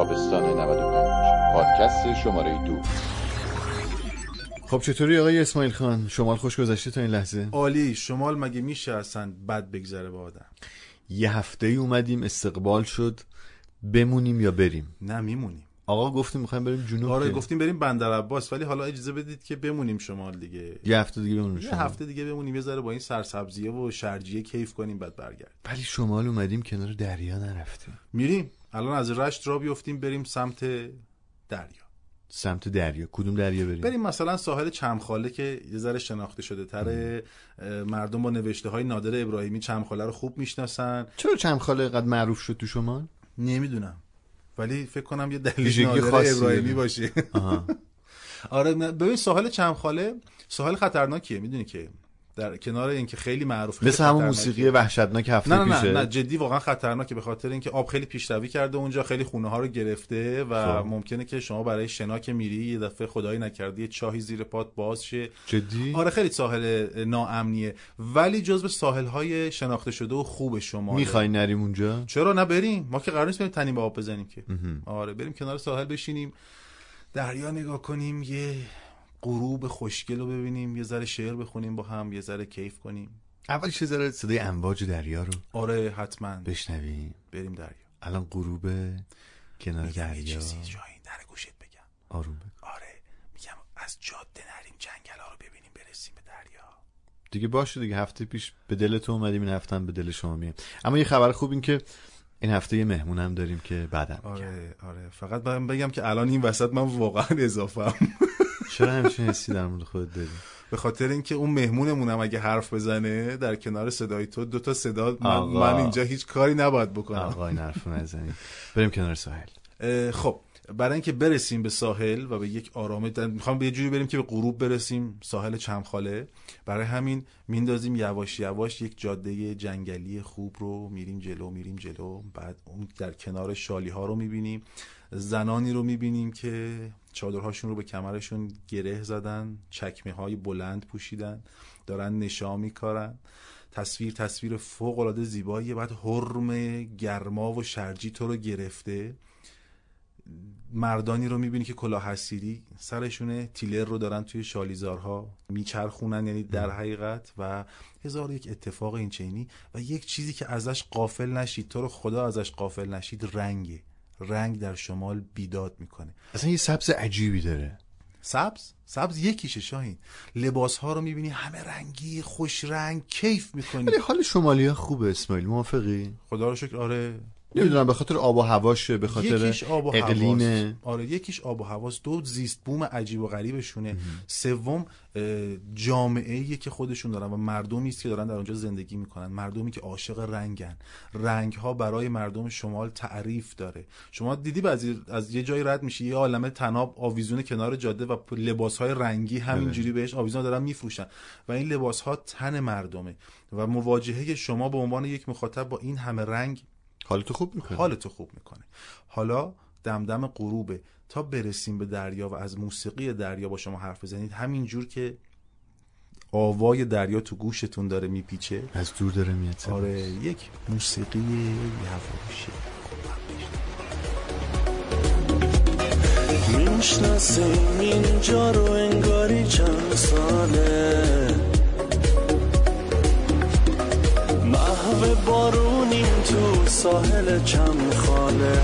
تابستان 95 پادکست شماره دو. خب چطوری آقای اسماعیل خان؟ شمال خوش گذشته تا این لحظه؟ عالی. شمال مگه میشه اصلا بد بگذره به آدم؟ یه هفته ای اومدیم استقبال شد. بمونیم یا بریم؟ نه میمونیم. آقا گفتیم می‌خوایم بریم جنوب آره که؟ گفتیم بریم بندر عباس ولی حالا اجازه بدید که بمونیم شمال دیگه. یه هفته دیگه بمونیم یه. هفته دیگه بمونیم یه ذره با این سرسبزیه و شرجیه کیف کنیم بعد برگرد ولی شمال اومدیم کنار دریا نرفتیم. میریم؟ الان از رشت را بیفتیم بریم سمت دریا. سمت دریا. کدوم دریا بریم؟ بریم مثلا ساحل چمخاله که یه ذره شناخته شده تره. مردم با نوشته های نادر ابراهیمی چمخاله رو خوب می‌شناسن. چرا چمخاله قد معروف شد تو شمال؟ نمی‌دونم. ولی فکر کنم یه دلیل نادر ابراهیمی. باشه. آره ببین ساحل چمخاله ساحل خطرناکیه می‌دونی که؟ در کنار اینکه خیلی معروف مثل همون موسیقی وحشتناک هفته نه نه پیشه. نه نه جدی واقعا خطرناکه به خاطر اینکه آب خیلی پیشروی کرده اونجا خیلی خونه ها رو گرفته و خب. ممکنه که شما برای شنا که میری یه دفعه خدایی نکرده یه چاهی زیر پات باز شه. جدی؟ آره خیلی ساحل ناامنیه. ولی جزو ساحل های شناخته شده و خوب شما می‌خوای نریم اونجا؟ چرا نه بریم. ما که قرار نیست بریم تنیم به آب بزنیم که. آره بریم کنار ساحل بشینیم دریا نگاه کنیم یه غروب خوشگل رو ببینیم یه ذره شعر بخونیم با هم یه ذره کیف کنیم. اول چه ذره صدای امواج دریا رو آره حتما. بشنویم. بریم دریا. الان غروب کنار میگم یه دریا. چیزی جایی در گوشت بگم. آروم. آره میگم از جاده نریم جنگل ها رو ببینیم برسیم به دریا. دیگه باشه دیگه هفته پیش به دل تو اومدیم این هفته هم به دل شما میام اما یه خبر خوب این که این هفته یه مهمون هم داریم که بعدم. میگم آره آره. فقط بگم که الان این وسط من واقعا اضافه چرا همچین حسی در مورد خودت داری؟ به خاطر اینکه اون مهمونمونم اگه حرف بزنه در کنار صدای تو دو تا صدا من. من اینجا هیچ کاری نباید بکنم. آقا این حرف نزنید. بریم کنار ساحل. خب برای اینکه برسیم به ساحل و به یک آرامه در- می‌خوام به یه جوری بریم که به غروب برسیم ساحل چمخاله. برای همین میندازیم یواش یواش یک جاده جنگلی خوب رو میریم جلو میریم جلو. بعد اون در کنار شالی ها رو می‌بینیم. زنانی رو می‌بینیم که چادرهاشون رو به کمرشون گره زدن چکمه های بلند پوشیدن دارن نشا میکارن. تصویر تصویر فوق العاده زیباییه. بعد حرم گرما و شرجی تو رو گرفته. مردانی رو می‌بینی که کلاه حسیری سرشونه تیلر رو دارن توی شالیزارها میچرخونن یعنی در حقیقت. و هزار و یک اتفاق این چینی و یک چیزی که ازش قافل نشید. تو رو خدا ازش قافل نشید رنگه. رنگ در شمال بیداد می‌کنه. اصلا یه سبز عجیبی داره. سبز؟ سبز یکیشه شاهین. لباس ها رو می‌بینی همه رنگی خوش رنگ کیف می‌کنی. ولی حال شمالی ها خوبه اسماعیل موافقی؟ خدا رو شکر آره. نمی‌دونم به خاطر آب و هواشه به خاطر یکیش آب و اقلیم. هواست. آره یکیش آب و هواست. دو زیست بوم عجیب و غریبشونه. سوم جامعه که خودشون دارن و مردمی است که دارن در اونجا زندگی می‌کنن. مردمی که عاشق رنگن. رنگ ها برای مردم شمال تعریف داره. شما دیدی بعضی از یه جایی رد میشی یه عالمه تناب آویزون کنار جاده و لباس های رنگی همینجوری بهش آویزون دارن میفروشن. و این لباس ها تن مردمه. و مواجهه شما به عنوان یک مخاطب با این همه رنگ حالتو خوب می‌کنه حالتو خوب می‌کنه. حالا دمدم غروبه تا برسیم به دریا و از موسیقی دریا با شما حرف بزنید همینجور که آوای دریا تو گوشتون داره میپیچه. از دور داره میاد. آره یک موسیقی یواشی می‌شناسیم اینجا رو انگاری چند ساله. محو بارونیم تو ساحل چمخاله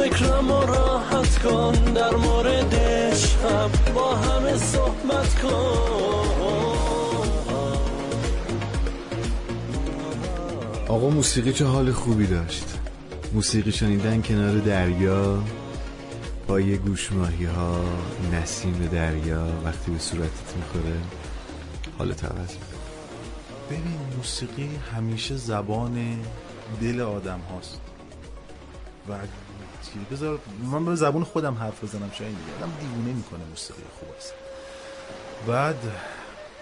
فکرم و راحت کن در مورد عشقم با همه صحبت کن. آقا موسیقی چه حال خوبی داشت؟ موسیقی شنیدن کنار دریا پای گوش ماهی ها نسیم دریا وقتی به صورتت می‌خوره حالت عوض. ببین موسیقی همیشه زبان دل آدم هاست. و چی؟ بذار من به زبون خودم حرف بزنم شاید دیگه آدم دیوونه می‌کنه موسیقی خوب است. بعد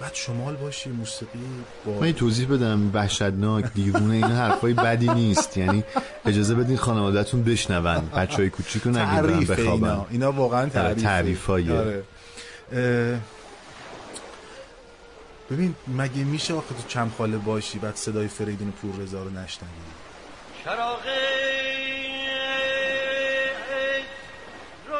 بعد شمال باشی موسیقی با من توضیح بدم وحشتناک دیوونه این حرفای بدی نیست. یعنی اجازه بدین خانوادهتون بشنون بچه های کوچیک رو نگید برن تعریف بخوابن. اینا اینا واقعا تعریف تعریفایه. آره. اه، ببین مگه میشه آخه تو چمخاله باشی بعد صدای فریدون پور رضا رو نشنوی؟ چراغ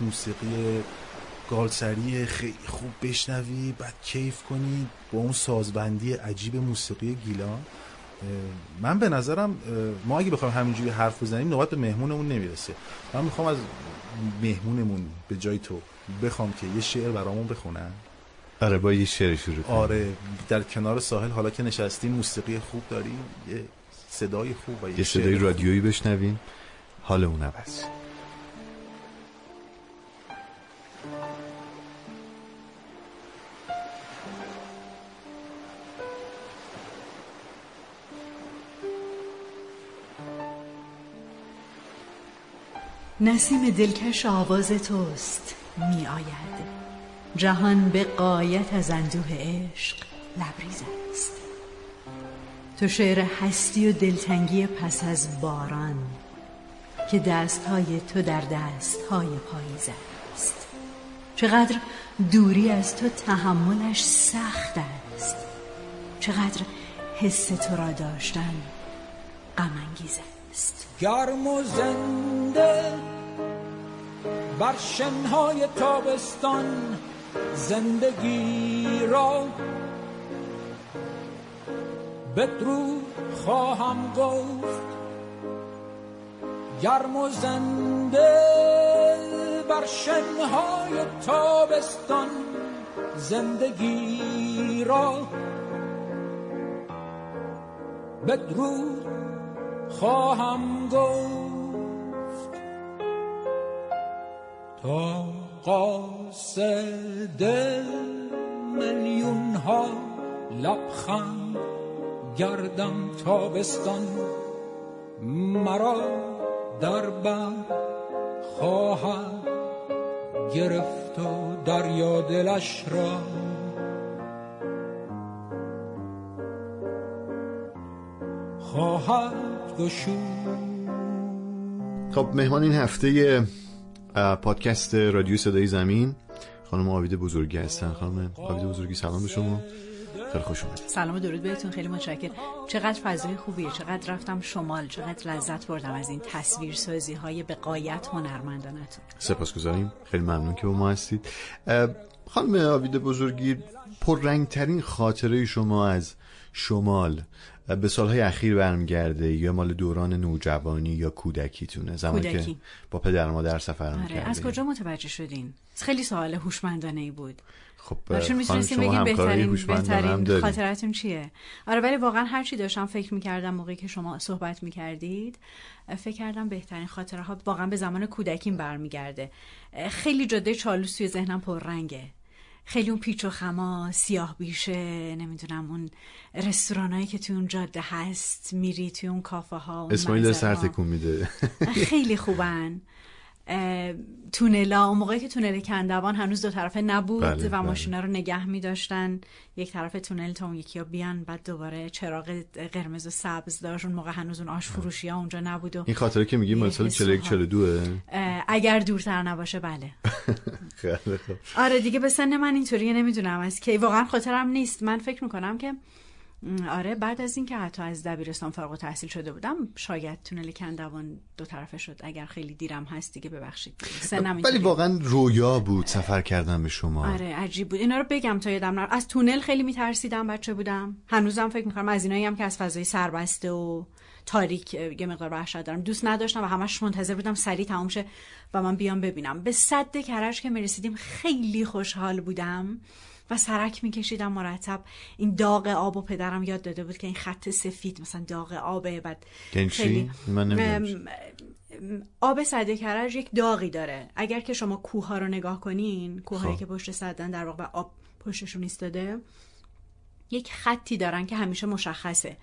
موسیقی گالسری خیلی خوب بشنوی بعد کیف کنی با اون سازبندی عجیب موسیقی گیلان. من به نظرم ما اگه بخوایم همینجوری حرف بزنیم نوبت به مهمونمون نمی‌رسه. من می‌خوام از مهمونمون به جای تو بخوام که یه شعر برامون بخونن. آره با یه شعر شروع کنیم. آره در کنار ساحل حالا که نشستیم موسیقی خوب داریم یه صدای خوب و یه صدای شعر. خوب. رادیویی بشنویم. حالمون عوض. نسیم دلکش آواز توست می آید جهان به قایت از اندوه عشق لبریز است. تو شعر هستی و دلتنگی پس از باران که دستهای تو در دستهای پاییز است. چقدر دوری از تو تحملش سخت است. چقدر حس تو را داشتن غم انگیز است. گرم و زنده بر شنهای تابستان زندگی را بدرود خواهم گفت. گرم و زنده بر شنهای تابستان زندگی را بدرود خواهم گفت تا قاصد میلیون ها لبخند گردم تابستان مرا در بر خواهد گرفت و دریا دلش را. خواهد گشود. خب مهمان این هفته پادکست رادیو صدای زمین. خانم آویده بزرگی هستن. خانم آویده بزرگی سلام به شما. خیلی خوش اومدید. سلام و درود بهتون. خیلی متشکرم. چقدر فضای خوبیه. چقدر رفتم شمال. چقدر لذت بردم از این تصویرسازی های به قایت هنرمندانتون. سپاسگزاریم. خیلی ممنون که با ما هستید. خانم آویده بزرگی پررنگترین خاطره شما از شمال. به سالهای اخیر برمیگرده یا مال دوران نوجوانی یا کودکیتونه. زمانی که کودکی. با پدر و مادر سفر آره از کجا متوجه شدین؟ خیلی سوال هوشمندانه ای بود. خب چون می‌تونستیم شما بگیم بهترین بهترین. خاطرتون چیه؟ آره ولی واقعا هر چی داشتم فکر می‌کردم موقعی که شما صحبت می‌کردید فکر کردم بهترین خاطره ها واقعا به زمان کودکیم برمیگرده. خیلی جاده چالوس توی ذهنم پررنگه. خیلی اون پیچ و خما سیاه بیشه نمی‌دونم اون رستورانایی که توی اون جاده هست میری توی اون کافه ها اسماعیل سر. تکون میده. خیلی خوبن. تونلا اون موقعی که تونل کندوان هنوز دو طرفه نبود بله، و بله. ماشینا رو نگه می داشتن یک طرف تونل تا اون یکی ها بیان بعد دوباره چراغ قرمز و سبز داشت. اون موقع هنوز اون آش فروشی ها اونجا نبود و این خاطره که سال یه 41 حس و 42 اه، اگر دورتر نباشه بله. آره دیگه به سن من اینطوریه نمی‌دونم. از کی واقعا خاطرم نیست. من فکر می‌کنم که آره بعد از اینکه حتی از دبیرستان فارغ التحصیل شده بودم شاید تونل کندوان دو طرفه شد. اگر خیلی دیرم هست دیگه ببخشید. سنم ولی. واقعا رویا بود سفر کردن به شما. آره عجیب بود. اینا رو بگم تا یادم نره از تونل خیلی میترسیدم بچه بودم. هنوزم فکر می‌کنم از اینایی هم که از فضای سربسته و تاریک یه مقدار وحشت دارم. دوست نداشتم و همش منتظر بودم سریع تمام شه و من بیام ببینم. به صد کرج که می‌رسیدیم خیلی خوشحال بودم و سرک میکشیدم مرتب. این داغ آب و پدرم یاد داده بود که این خط سفید مثلا داغ آبه بعد؟ خیلی من آب صده کرج یک داغی داره. اگر که شما کوه ها رو نگاه کنین کوه هایی خب. که پشت صدن در واقع آب پشتشون ایستاده یک خطی دارن که همیشه مشخصه.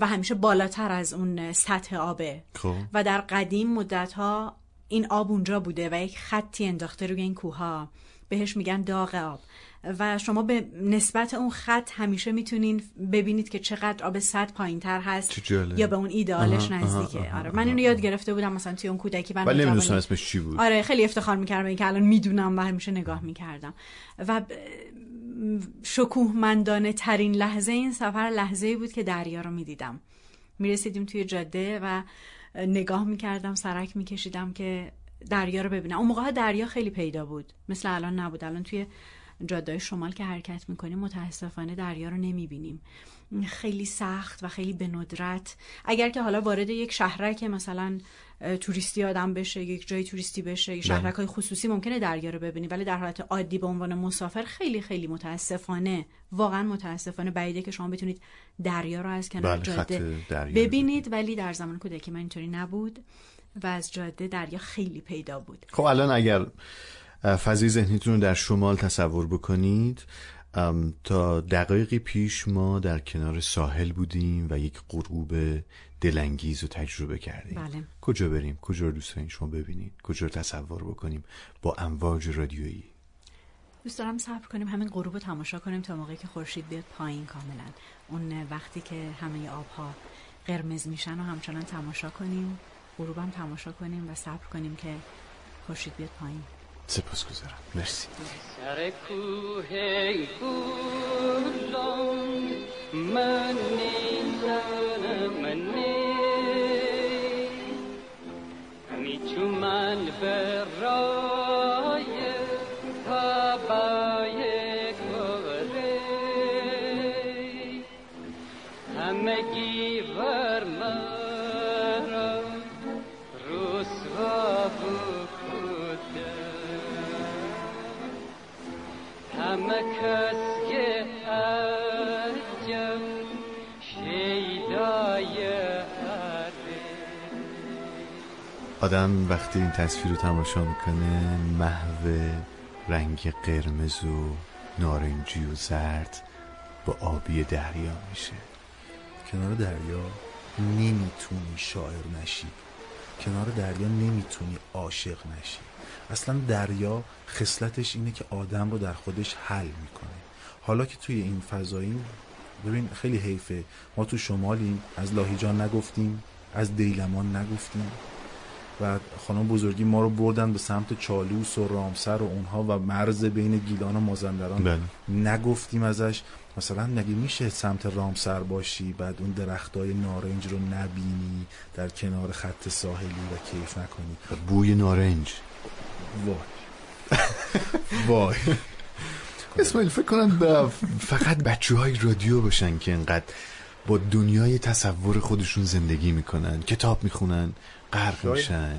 و همیشه بالاتر از اون سطح آبه خب. و در قدیم مدت ها این آب اونجا بوده و یک خطی انداخته روی این کوه ها بهش میگن داغ آب. و شما به نسبت اون خط همیشه می‌تونین ببینید که چقدر آب صد پایین تر هست. یا به اون آها، نزدیکه. آره. من اینو یاد گرفته بودم مثلا توی اون کودکی من ولی نمی‌دونستم. اسمش چی بود. آره خیلی افتخار می‌کردم اینکه الان می‌دونم و همیشه نگاه می‌کردم. و ب- شکوهمندانه ترین لحظه این سفر لحظه بود که دریا رو می‌دیدم. می‌رسیدیم توی جاده و نگاه می‌کردم سرک میکشیدم که دریا رو ببینم. اون موقع دریا خیلی پیدا بود. مثل الان نبود. الان توی جاده شمال که حرکت می‌کنیم متاسفانه دریا رو نمی‌بینیم. خیلی سخت و خیلی به ندرت. اگر که حالا وارد یک شهرک مثلا توریستی آدم بشه یک جای توریستی بشه یک شهرک های خصوصی ممکنه دریا رو ببینی ولی در حالت عادی به عنوان مسافر خیلی خیلی متاسفانه واقعا متاسفانه بعیده که شما بتونید دریا رو از کنار بله، جاده ببینید. ولی در زمان کودکی من اینطوری نبود و از جاده دریا خیلی پیدا بود. خب الان اگر فضای ذهنیتون رو در شمال تصور بکنید تا دقایقی پیش ما در کنار ساحل بودیم و یک غروب دلانگیز رو تجربه کردیم. بله. کجا بریم؟ کجا رو دوست دارین شما ببینید کجا رو تصور بکنیم؟ با امواج رادیویی. دوست دارم صبر کنیم همین غروب رو تماشا کنیم تا موقعی که خورشید بیاد پایین کاملا. اون وقتی که همه آبها قرمز میشن و همچنان تماشا کنیم غروبم تماشا کنیم و صبر کنیم که خورشید بیاد پایین. سپاسگزارم مرسی سر کوه بولان من نیزنم من میچو من به عجب شیدای آدم وقتی این تصویر رو تماشا می‌کنه محو رنگ قرمز و نارنجی و زرد با آبی دریا میشه. کنار دریا نمی‌تونی شاعر نشی. کنار دریا نمی‌تونی عاشق نشی. اصلا دریا خصلتش اینه که آدم رو در خودش حل می‌کنه. حالا که توی این فضاییم ببین خیلی حیفه. ما تو شمالیم از لاهیجان نگفتیم از دیلمان نگفتیم. و خانم بزرگی ما رو بردن به سمت چالوس و رامسر و اونها و مرز بین گیلان و مازندران. بله. نگفتیم ازش. مثلا نگه میشه سمت رامسر باشی بعد اون درختای نارنج رو نبینی در کنار خط ساحلی و کیف نکنی؟ بوی نارنج. وای. وای. اسماعیل فکر کنم با فقط بچه های رادیو باشن که انقدر با دنیای تصور خودشون زندگی می‌کنن کتاب می‌خونن. غرق. میشن.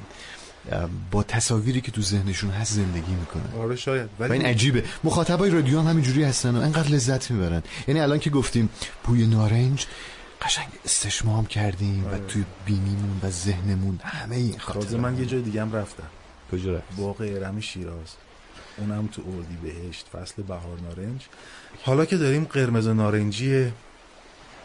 با تصاویری که تو ذهنشون هست زندگی می‌کنن. آره شاید. و این ولی عجیبه. مخاطبای رادیو هم همینجوری هستن و انقدر لذت می‌برن. یعنی الان که گفتیم بوی نارنج قشنگ استشمام کردیم و توی بینیمون و ذهنمون همه این خاطره من یه جای دیگه هم رفتم. کجا رفت باغ ارم شیراز. اونم تو اردی بهشت فصل بهار نارنج. حالا که داریم قرمز و نارنجی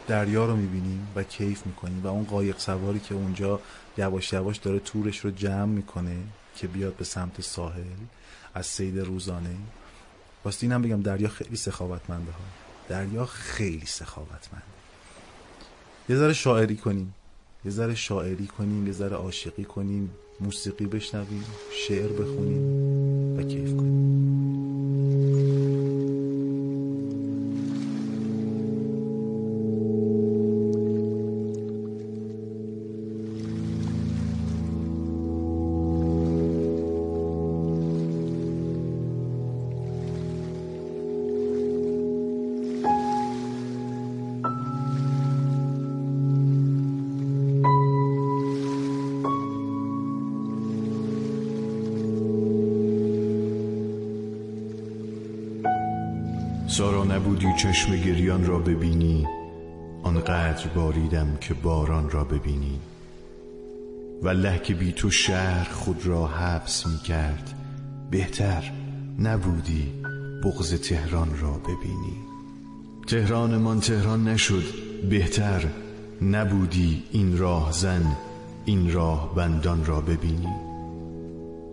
دریا رو می‌بینیم و کیف می‌کنیم و اون قایق سواری که اونجا یواش یواش داره تورش رو جمع می‌کنه که بیاد به سمت ساحل از سید روزانه. واسه اینم بگم دریا خیلی سخاوتمنده ها. دریا خیلی سخاوتمنده. یه ذره شاعری کنیم. یه ذره شاعری کنیم یه ذره عاشقی کنیم موسیقی بشنویم شعر بخونیم و کیف کنیم. سارا نبودی چشم گریان را ببینی؟ آنقدر باریدم که باران را ببینی. والله که بی تو شهر خود را حبس می کرد. بهتر نبودی بغز تهران را ببینی. تهرانمان تهران نشد. بهتر نبودی این راه زن این راه بندان را ببینی.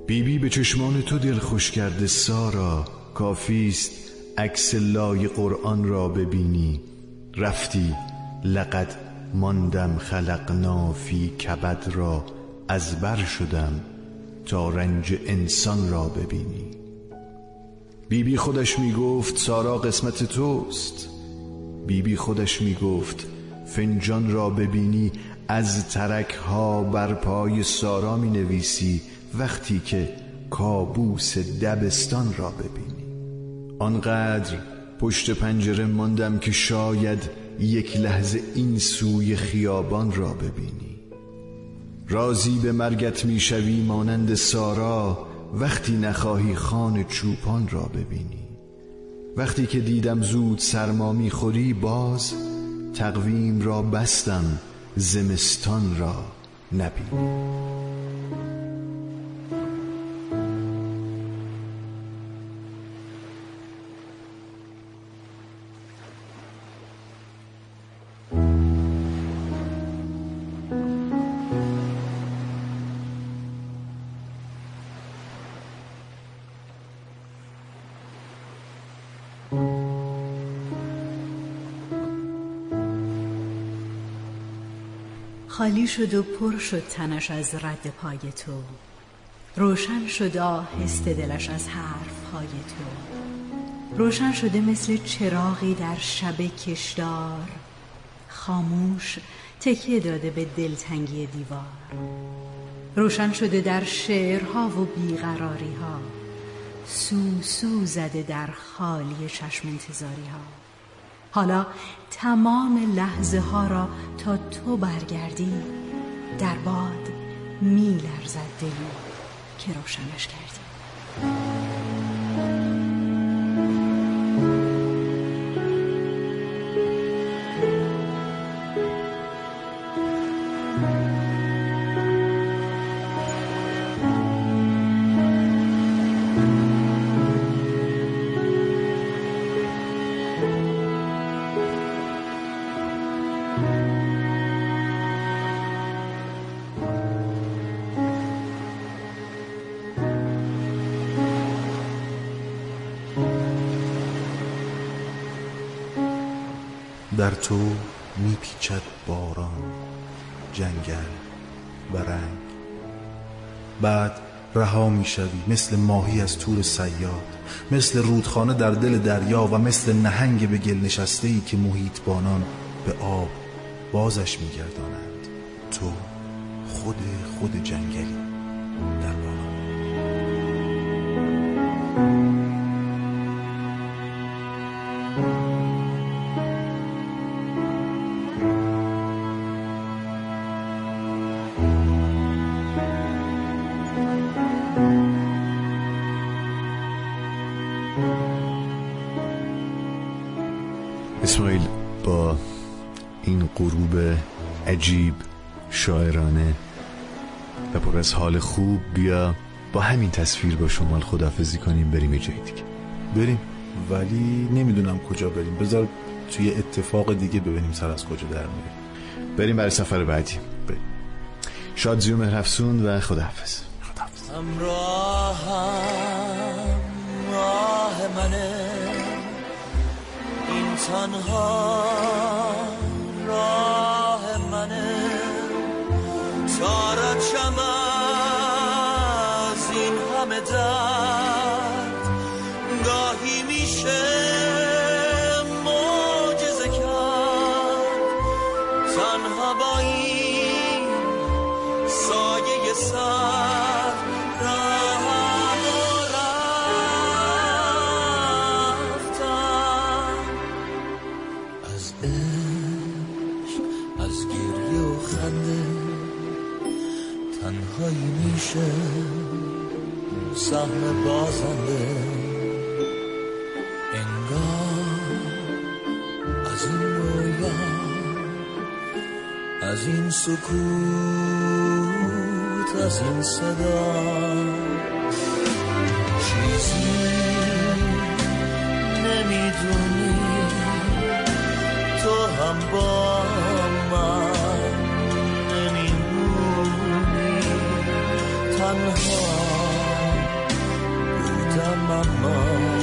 بیبی به چشمان تو دل خوش کرده سارا کافیست عکس لای قرآن را ببینی. رفتی لقد ماندم خلقنا فی کبد را. از بر شدم تا رنج انسان را ببینی. بیبی خودش می گفت سارا قسمت توست. بیبی خودش می گفت فنجان را ببینی. از ترک ها بر پای سارا می نویسی وقتی که کابوس دبستان را ببینی. آنقدر پشت پنجره ماندم که شاید یک لحظه این سوی خیابان را ببینی. راضی به مرگت می‌شوی مانند سارا وقتی نخواهی خان چوپان را ببینی. وقتی که دیدم زود سرما می‌خوری باز تقویم را بستم زمستان را نبینی. خالی شد و پر شد تنش از رد پای تو. روشن شد آهسته دلش از حرفهای تو. روشن شده مثل چراغی در شب کشدار. خاموش تکیه داده به دلتنگی دیوار. روشن شده در شعرها و بیقراری ها سو سو زده در خالی چشم انتظاری ها حالا تمام لحظه ها را تا تو برگردی در باد می لرزد دلی که روشنش کردی. در تو میپیچد باران جنگل و رنگ. بعد رها می‌شوی مثل ماهی از تور سیاد مثل رودخانه در دل دریا و مثل نهنگ به گل نشسته ای که محیط بانان به آب بازش میگردانند. تو خود خود جنگلی. در باران اسماعیل با این غروب عجیب شاعرانه و پر از حال خوب بیا با همین تصویر با شمال خدافزی کنیم بریم یه جای دیگه. بریم. ولی نمی‌دونم کجا بریم. بذار توی اتفاق دیگه ببینیم سر از کجا در میره بریم برای سفر بعدی. بریم. شادزی و مهرفسون و خداحافظ. همراهم. راه منه. این تنها راه منه. تارچم از این همه درد از این سکوت از این صدا. چیزی نمی‌دونی. تو هم با من نمیمونی. تنها بودم اما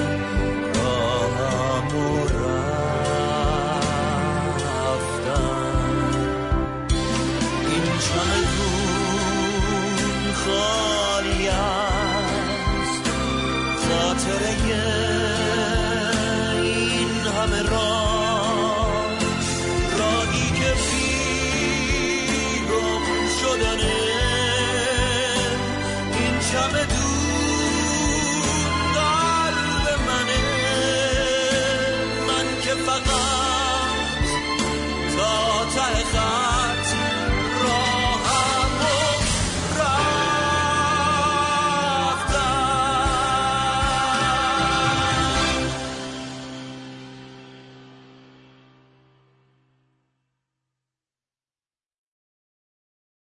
خاطره این همه راه.